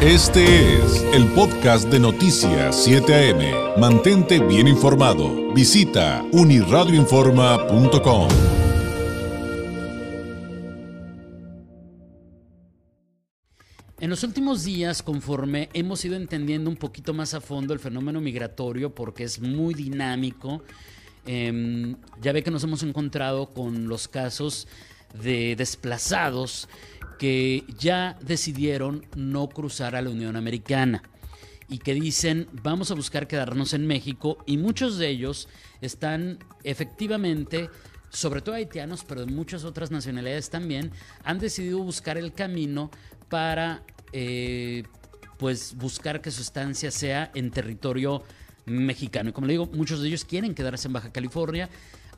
Este es el podcast de Noticias 7 AM. Mantente bien informado. Visita uniradioinforma.com. En los últimos días, conforme hemos ido entendiendo un poquito más a fondo el fenómeno migratorio, porque es muy dinámico, em, ya ve que nos hemos encontrado con los casos de desplazados que ya decidieron no cruzar a la Unión Americana y que dicen vamos a buscar quedarnos en México y muchos de ellos están efectivamente, sobre todo haitianos, pero muchas otras nacionalidades también, han decidido buscar el camino para eh, pues buscar que su estancia sea en territorio mexicano. Y como le digo, muchos de ellos quieren quedarse en Baja California.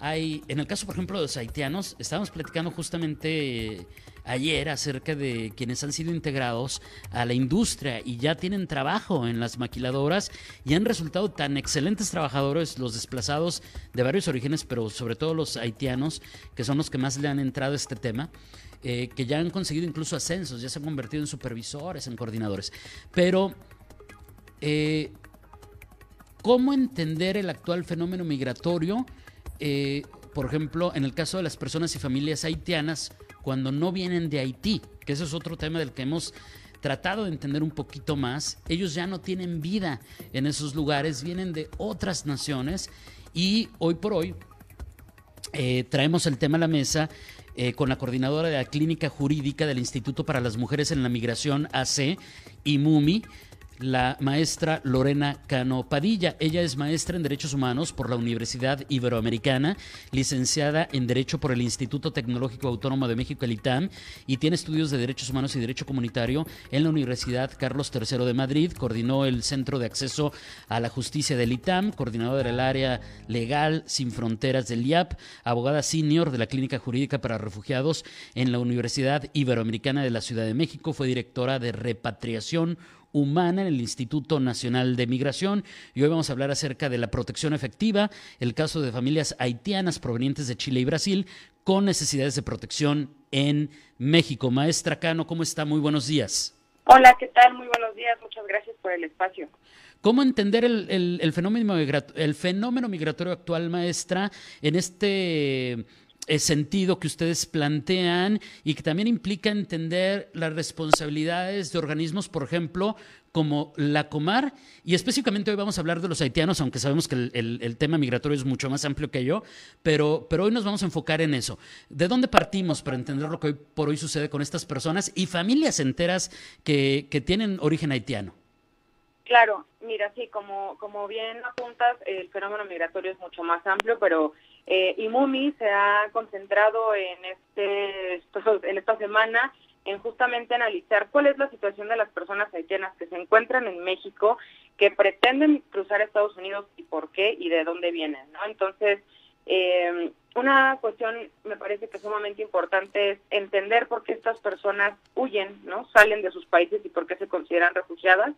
Hay, en el caso, por ejemplo, de los haitianos, estábamos platicando justamente ayer acerca de quienes han sido integrados a la industria y ya tienen trabajo en las maquiladoras y han resultado tan excelentes trabajadores los desplazados de varios orígenes, pero sobre todo los haitianos, que son los que más le han entrado a este tema. Eh, que ya han conseguido incluso ascensos, ya se han convertido en supervisores, en coordinadores. Pero, eh, ¿cómo entender el actual fenómeno migratorio? Eh, por ejemplo, en el caso de las personas y familias haitianas, cuando no vienen de Haití, que ese es otro tema del que hemos tratado de entender un poquito más, ellos ya no tienen vida en esos lugares, vienen de otras naciones y hoy por hoy eh, traemos el tema a la mesa eh, con la coordinadora de la clínica jurídica del Instituto para las Mujeres en la Migración AC, IMUMI, la maestra Lorena Cano Padilla. Ella es maestra en Derechos Humanos por la Universidad Iberoamericana, licenciada en Derecho por el Instituto Tecnológico Autónomo de México, el ITAM, y tiene estudios de Derechos Humanos y Derecho Comunitario en la Universidad Carlos III de Madrid. Coordinó el Centro de Acceso a la Justicia del ITAM, coordinadora del área legal sin fronteras del IAP, abogada senior de la Clínica Jurídica para Refugiados en la Universidad Iberoamericana de la Ciudad de México. Fue directora de repatriación humana en el Instituto Nacional de Migración y hoy vamos a hablar acerca de la protección efectiva, el caso de familias haitianas provenientes de Chile y Brasil con necesidades de protección en México. Maestra Cano, ¿cómo está? Muy buenos días. Hola, ¿qué tal? Muy buenos días. Muchas gracias por el espacio. ¿Cómo entender el, fenómeno, el fenómeno migratorio actual, maestra, en este sentido que ustedes plantean y que también implica entender las responsabilidades de organismos, por ejemplo, como la Comar, y específicamente hoy vamos a hablar de los haitianos, aunque sabemos que el, tema migratorio es mucho más amplio que yo, pero, pero hoy nos vamos a enfocar en eso. ¿De dónde partimos para entender lo que hoy por hoy sucede con estas personas y familias enteras que, que tienen origen haitiano? Claro, mira, sí, como, como bien apuntas, el fenómeno migratorio es mucho más amplio, pero eh, IMUMI se ha concentrado en, este, en esta semana en justamente analizar cuál es la situación de las personas haitianas que se encuentran en México, que pretenden cruzar Estados Unidos y por qué y de dónde vienen, ¿no? Entonces, eh, una cuestión me parece que sumamente importante es entender por qué estas personas huyen, ¿no? Salen de sus países y por qué se consideran refugiadas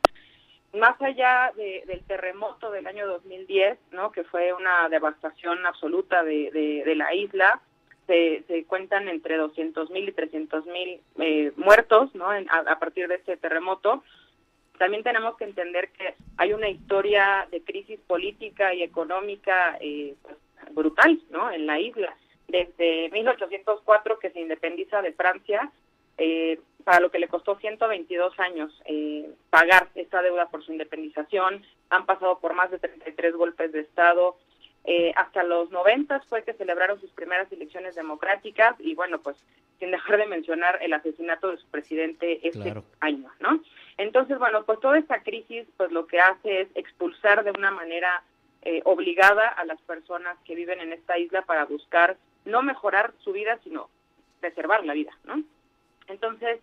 más allá del terremoto del año 2010, ¿no? que fue una devastación absoluta de, de, la isla, se, se, cuentan entre 200 mil y 300 mil eh, muertos ¿no? a, partir de este terremoto. También tenemos que entender que hay una historia de crisis política y económica eh, pues, brutal ¿no? en la isla. Desde 1804 que se independiza de Francia, eh, para lo que le costó 122 años eh, pagar esta deuda por su independización. Han pasado por más de 33 golpes de Estado. Eh, hasta los 90 fue que celebraron sus primeras elecciones democráticas y bueno, pues sin dejar de mencionar el asesinato de su presidente este año, ¿no? Entonces, bueno, pues toda esta crisis pues lo que hace es expulsar de una manera eh, obligada a las personas que viven en esta isla para buscar no mejorar su vida, sino preservar la vida, ¿no? Entonces,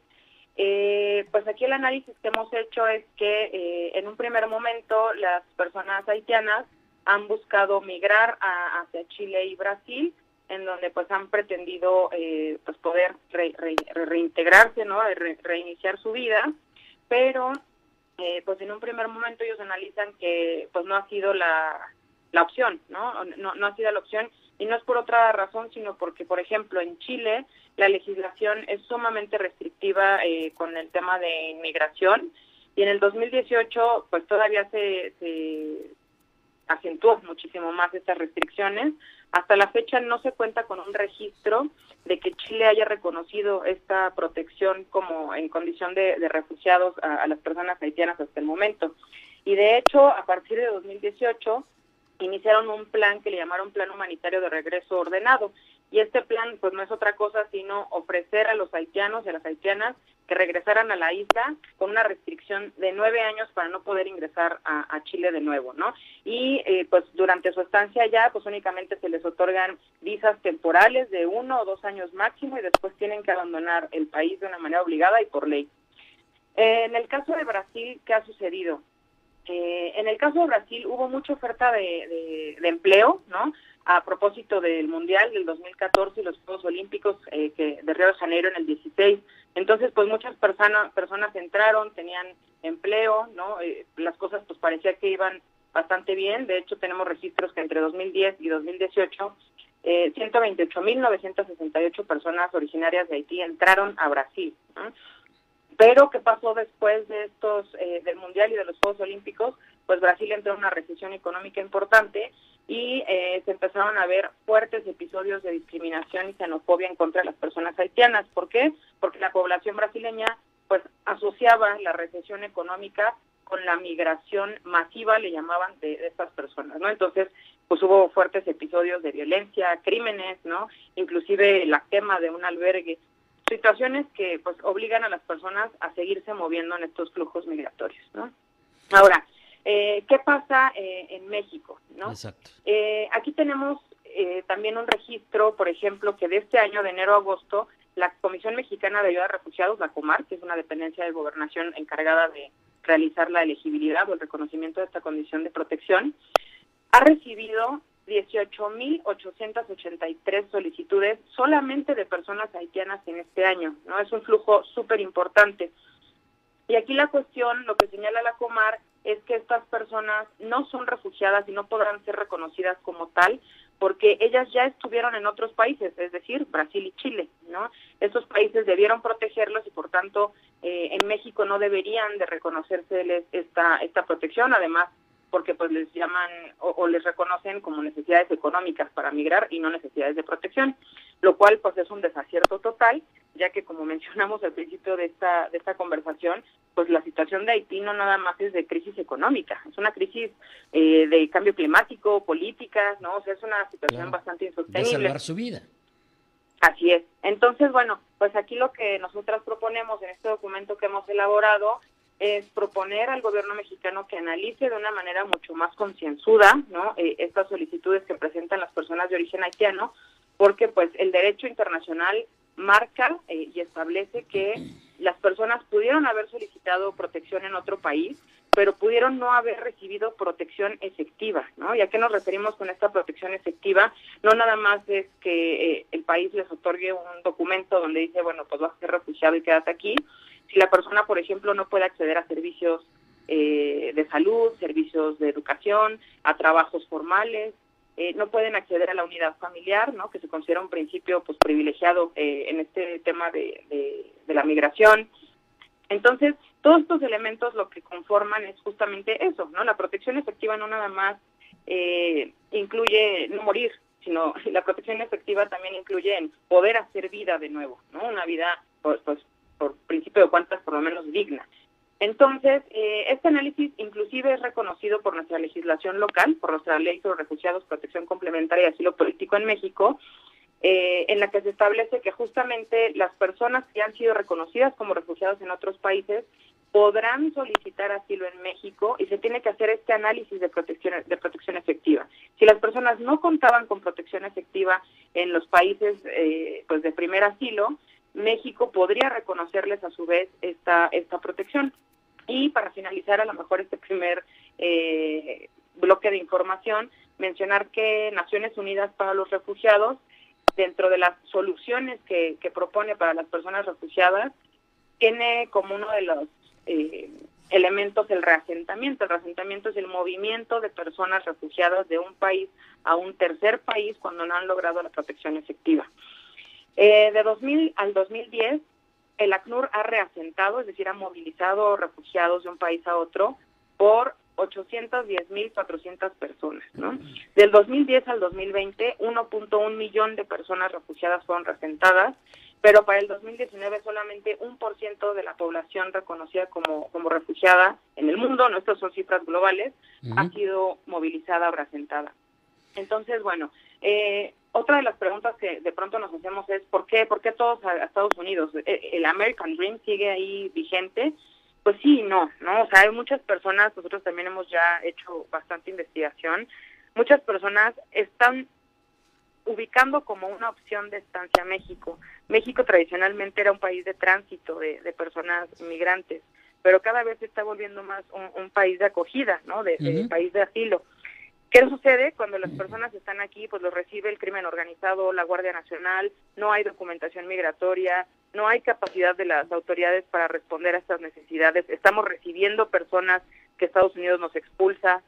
eh, pues aquí el análisis que hemos hecho es que eh, en un primer momento las personas haitianas han buscado migrar hacia Chile y Brasil, en donde pues han pretendido eh, pues poder reintegrarse, ¿no? reiniciar su vida, pero pues en un primer momento ellos analizan que pues no ha sido la, la opción, ¿no? ¿no? No ha sido la opción y no es por otra razón, sino porque, por ejemplo, en Chile la legislación es sumamente restrictiva eh, con el tema de inmigración Y en el 2018, pues todavía se, se acentuó muchísimo más estas restricciones. Hasta la fecha no se cuenta con un registro de que Chile haya reconocido esta protección como en condición de, refugiados a, las personas haitianas hasta el momento. Y de hecho, a partir de 2018, iniciaron un plan que le llamaron Plan Humanitario de Regreso Ordenado. Y este plan, pues no es otra cosa sino ofrecer a los haitianos y a las haitianas que regresaran a la isla con una restricción de nueve años para no poder ingresar a, Chile de nuevo, ¿no? Y eh, pues durante su estancia allá, pues únicamente se les otorgan visas temporales de uno o dos años máximo y después tienen que abandonar el país de una manera obligada y por ley. Eh, en el caso de Brasil, ¿qué ha sucedido? Eh, en el caso de Brasil hubo mucha oferta de, empleo, ¿no? A propósito del Mundial del 2014 y los Juegos Olímpicos eh, que de Río de Janeiro en el 16. Entonces, pues muchas personas entraron, tenían empleo, ¿no? Eh, las cosas pues parecía que iban bastante bien. De hecho, tenemos registros que entre 2010 y 2018 eh, 128.968 personas originarias de Haití entraron a Brasil. ¿no? Pero, ¿qué pasó después de estos, eh, del Mundial y de los Juegos Olímpicos? Pues Brasil entró en una recesión económica importante y eh, se empezaron a ver fuertes episodios de discriminación y xenofobia en contra de las personas haitianas. ¿Por qué? Porque la población brasileña pues asociaba la recesión económica con la migración masiva, le llamaban, de, de, estas personas, ¿no? Entonces, pues hubo fuertes episodios de violencia, crímenes, ¿no? Inclusive la quema de un albergue situaciones que pues obligan a las personas a seguirse moviendo en estos flujos migratorios, ¿no? Ahora, eh, ¿qué pasa eh, en México? ¿no? Eh, aquí tenemos también un registro, por ejemplo, que de este año, de enero a agosto, la Comisión Mexicana de Ayuda a Refugiados, la COMAR, que es una dependencia de gobernación encargada de realizar la elegibilidad o el reconocimiento de esta condición de protección, ha recibido 18.883 solicitudes solamente de personas haitianas en este año, ¿no? Es un flujo súper importante. Y aquí la cuestión, lo que señala la Comar, es que estas personas no son refugiadas y no podrán ser reconocidas como tal porque ellas ya estuvieron en otros países, es decir, Brasil y Chile, ¿no? Estos países debieron protegerlos y por tanto eh, en México no deberían de reconocerse esta esta protección. Además, porque pues les llaman o, les reconocen como necesidades económicas para migrar y no necesidades de protección, lo cual pues es un desacierto total, ya que como mencionamos al principio de esta de esta conversación, pues la situación de Haití no nada más es de crisis económica, es una crisis eh, de cambio climático, políticas, no, o sea es una situación bastante insostenible. De salvar su vida. Así es. Entonces, bueno, pues aquí lo que nosotras proponemos en este documento que hemos elaborado es proponer al gobierno mexicano que analice de una manera mucho más concienzuda ¿no? Eh, estas solicitudes que presentan las personas de origen haitiano, porque pues el derecho internacional marca eh, y establece que las personas pudieron haber solicitado protección en otro país, pero pudieron no haber recibido protección efectiva, ¿no? ¿Y a qué nos referimos con esta protección efectiva? No nada más es que eh, el país les otorgue un documento donde dice, bueno, pues vas a ser refugiado y quédate aquí, si la persona, por ejemplo, no puede acceder a servicios eh, de salud, servicios de educación, a trabajos formales, eh, no pueden acceder a la unidad familiar, ¿no? que se considera un principio pues privilegiado eh, en este tema de, de, la migración. Entonces, todos estos elementos lo que conforman es justamente eso, ¿no? La protección efectiva no nada más incluye no morir, sino la protección efectiva también incluye en poder hacer vida de nuevo, ¿no? Una vida pues, pues por principio de cuentas por lo menos digna. Entonces, eh, este análisis inclusive es reconocido por nuestra legislación local, por nuestra ley sobre refugiados, protección complementaria y asilo político en México, eh, en la que se establece que justamente las personas que han sido reconocidas como refugiados en otros países podrán solicitar asilo en México y se tiene que hacer este análisis de protección de protección efectiva. Si las personas no contaban con protección efectiva en los países eh, pues de primer asilo, México podría reconocerles a su vez esta, esta protección. Y para finalizar a lo mejor este primer eh, bloque de información, mencionar que Naciones Unidas para los Refugiados, dentro de las soluciones que, propone para las personas refugiadas, tiene como uno de los eh, elementos el reasentamiento. El reasentamiento es el movimiento de personas refugiadas de un país a un tercer país cuando no han logrado la protección efectiva. Eh, de 2000 al 2010, el ACNUR ha reasentado, es decir, ha movilizado refugiados de un país a otro por 810.400 personas, ¿no? Del 2010 al 2020, 1.1 millón de personas refugiadas fueron reasentadas, pero para el 2019 solamente un por ciento de la población reconocida como, como refugiada en el mundo, no estas son cifras globales, ha sido movilizada o reasentada. Entonces, bueno, eh, otra de las preguntas que de pronto nos hacemos es ¿por qué, por qué todos a, Estados Unidos? ¿E, ¿El American Dream sigue ahí vigente? Pues sí, no, ¿no? O sea, hay muchas personas, nosotros también hemos ya hecho bastante investigación, muchas personas están ubicando como una opción de estancia México. México tradicionalmente era un país de tránsito de, personas migrantes, pero cada vez se está volviendo más un, país de acogida, ¿no? De, de país de asilo. ¿Qué sucede cuando las personas están aquí? Pues los recibe el crimen organizado, la Guardia Nacional, no hay documentación migratoria, no hay capacidad de las autoridades para responder a estas necesidades. Estamos recibiendo personas que Estados Unidos nos expulsa.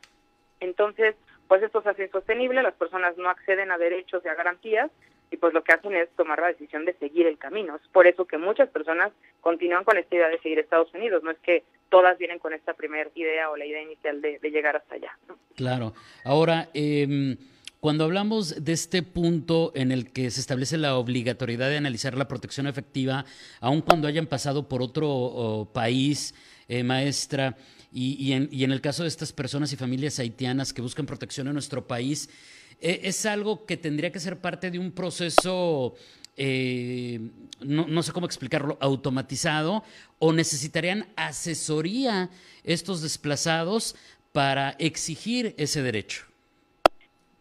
Entonces, pues esto se hace insostenible, las personas no acceden a derechos y a garantías y pues lo que hacen es tomar la decisión de seguir el camino. Es por eso que muchas personas continúan con esta idea de seguir Estados Unidos, no es que todas vienen con esta primera idea o la idea inicial de, llegar hasta allá. Claro. Ahora, eh, cuando hablamos de este punto en el que se establece la obligatoriedad de analizar la protección efectiva, aun cuando hayan pasado por otro país, eh, maestra, y, en, y en el caso de estas personas y familias haitianas que buscan protección en nuestro país, e, es algo que tendría que ser parte de un proceso, eh, no, sé cómo explicarlo, automatizado, o necesitarían asesoría estos desplazados para exigir ese derecho.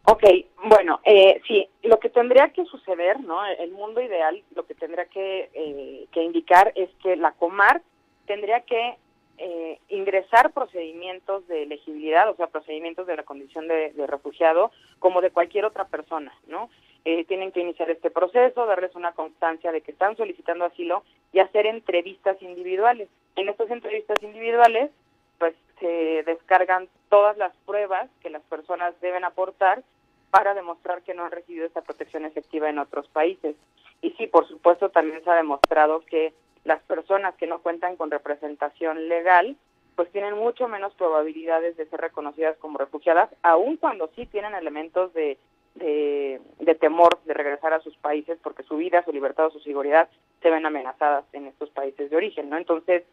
Ok, bueno, eh, sí, lo que tendría que suceder, ¿no? El mundo ideal, lo que tendría que, eh, que indicar es que la Comar tendría que eh, ingresar procedimientos de elegibilidad, o sea, procedimientos de la condición de, refugiado, como de cualquier otra persona, ¿no? Eh, tienen que iniciar este proceso, darles una constancia de que están solicitando asilo y hacer entrevistas individuales. En estas entrevistas individuales, pues se descargan todas las pruebas que las personas deben aportar para demostrar que no han recibido esta protección efectiva en otros países. Y sí, por supuesto, también se ha demostrado que las personas que no cuentan con representación legal, pues tienen mucho menos probabilidades de ser reconocidas como refugiadas, aun cuando sí tienen elementos de, de, temor de regresar a sus países porque su vida, su libertad o su seguridad se ven amenazadas en estos países de origen, ¿no? Entonces,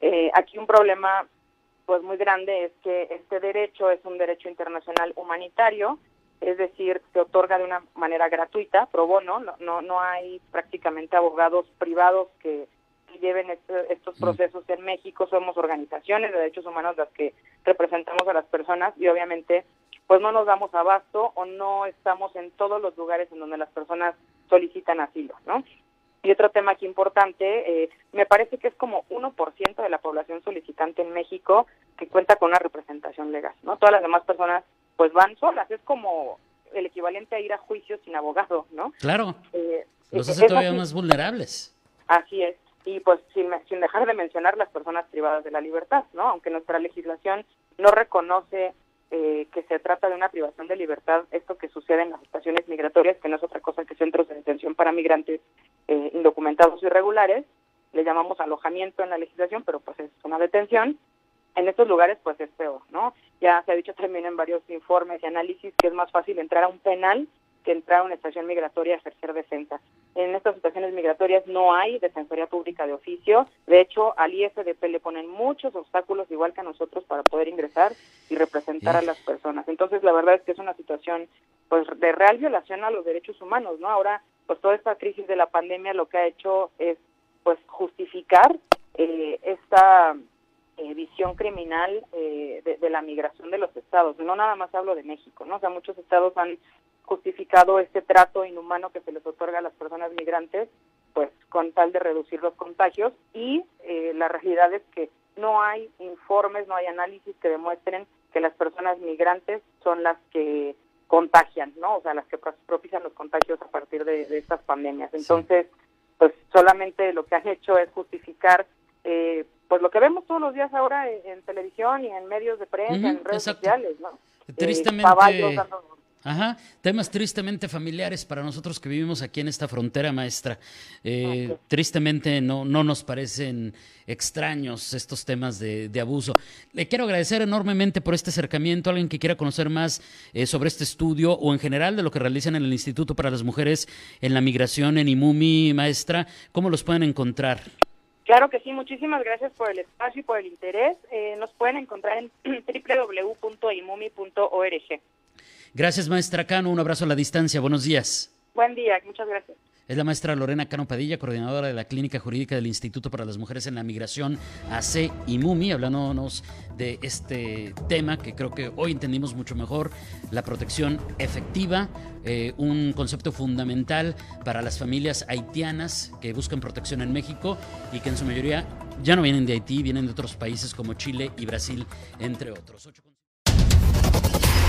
eh, aquí un problema pues muy grande es que este derecho es un derecho internacional humanitario, es decir, se otorga de una manera gratuita, pro bono, no, no, no hay prácticamente abogados privados que lleven estos mm. procesos en México. Somos organizaciones de derechos humanos las que representamos a las personas y obviamente pues no nos damos abasto o no estamos en todos los lugares en donde las personas solicitan asilo, ¿no? Y otro tema aquí importante, eh, me parece que es como 1% de la población solicitante en México que cuenta con una representación legal, ¿no? Todas las demás personas pues van solas, es como el equivalente a ir a juicio sin abogado, ¿no? Claro, eh, los hace todavía más vulnerables. Así es, y pues sin, sin dejar de mencionar las personas privadas de la libertad, ¿no? Aunque nuestra legislación no reconoce eh, que se trata de una privación de libertad, esto que sucede en las estaciones migratorias, que no es otra cosa que centros de detención para migrantes eh, indocumentados irregulares, le llamamos alojamiento en la legislación, pero pues es una detención. En estos lugares pues es peor, ¿no? Ya se ha dicho también en varios informes y análisis que es más fácil entrar a un penal que entrar a una estación migratoria a ejercer defensa. En estas estaciones migratorias no hay defensoría pública de oficio. De hecho, al IFDP le ponen muchos obstáculos, igual que a nosotros, para poder ingresar y representar a las personas. Entonces, la verdad es que es una situación pues de real violación a los derechos humanos, ¿no? Ahora, pues toda esta crisis de la pandemia lo que ha hecho es pues justificar eh, esta eh, visión criminal eh, de, de, la migración de los estados. No nada más hablo de México, ¿no? O sea, muchos estados han justificado este trato inhumano que se les otorga a las personas migrantes, pues con tal de reducir los contagios y eh, la realidad es que no hay informes, no hay análisis que demuestren que las personas migrantes son las que contagian, ¿no? O sea, las que propician los contagios a partir de, estas pandemias. Entonces, pues solamente lo que han hecho es justificar eh, pues lo que vemos todos los días ahora en, televisión y en medios de prensa, en redes sociales, ¿no? Tristemente, Ajá, temas tristemente familiares para nosotros que vivimos aquí en esta frontera, maestra. Eh, tristemente no, no nos parecen extraños estos temas de, abuso. Le quiero agradecer enormemente por este acercamiento. Alguien que quiera conocer más eh, sobre este estudio o en general de lo que realizan en el Instituto para las Mujeres en la Migración en IMUMI, maestra, ¿cómo los pueden encontrar? Claro que sí, muchísimas gracias por el espacio y por el interés. Eh, nos pueden encontrar en www.imumi.org. Gracias, maestra Cano. Un abrazo a la distancia. Buenos días. Buen día, muchas gracias. Es la maestra Lorena Cano Padilla, coordinadora de la Clínica Jurídica del Instituto para las Mujeres en la Migración, AC y MUMI, hablándonos de este tema que creo que hoy entendimos mucho mejor, la protección efectiva, eh, un concepto fundamental para las familias haitianas que buscan protección en México y que en su mayoría ya no vienen de Haití, vienen de otros países como Chile y Brasil, entre otros.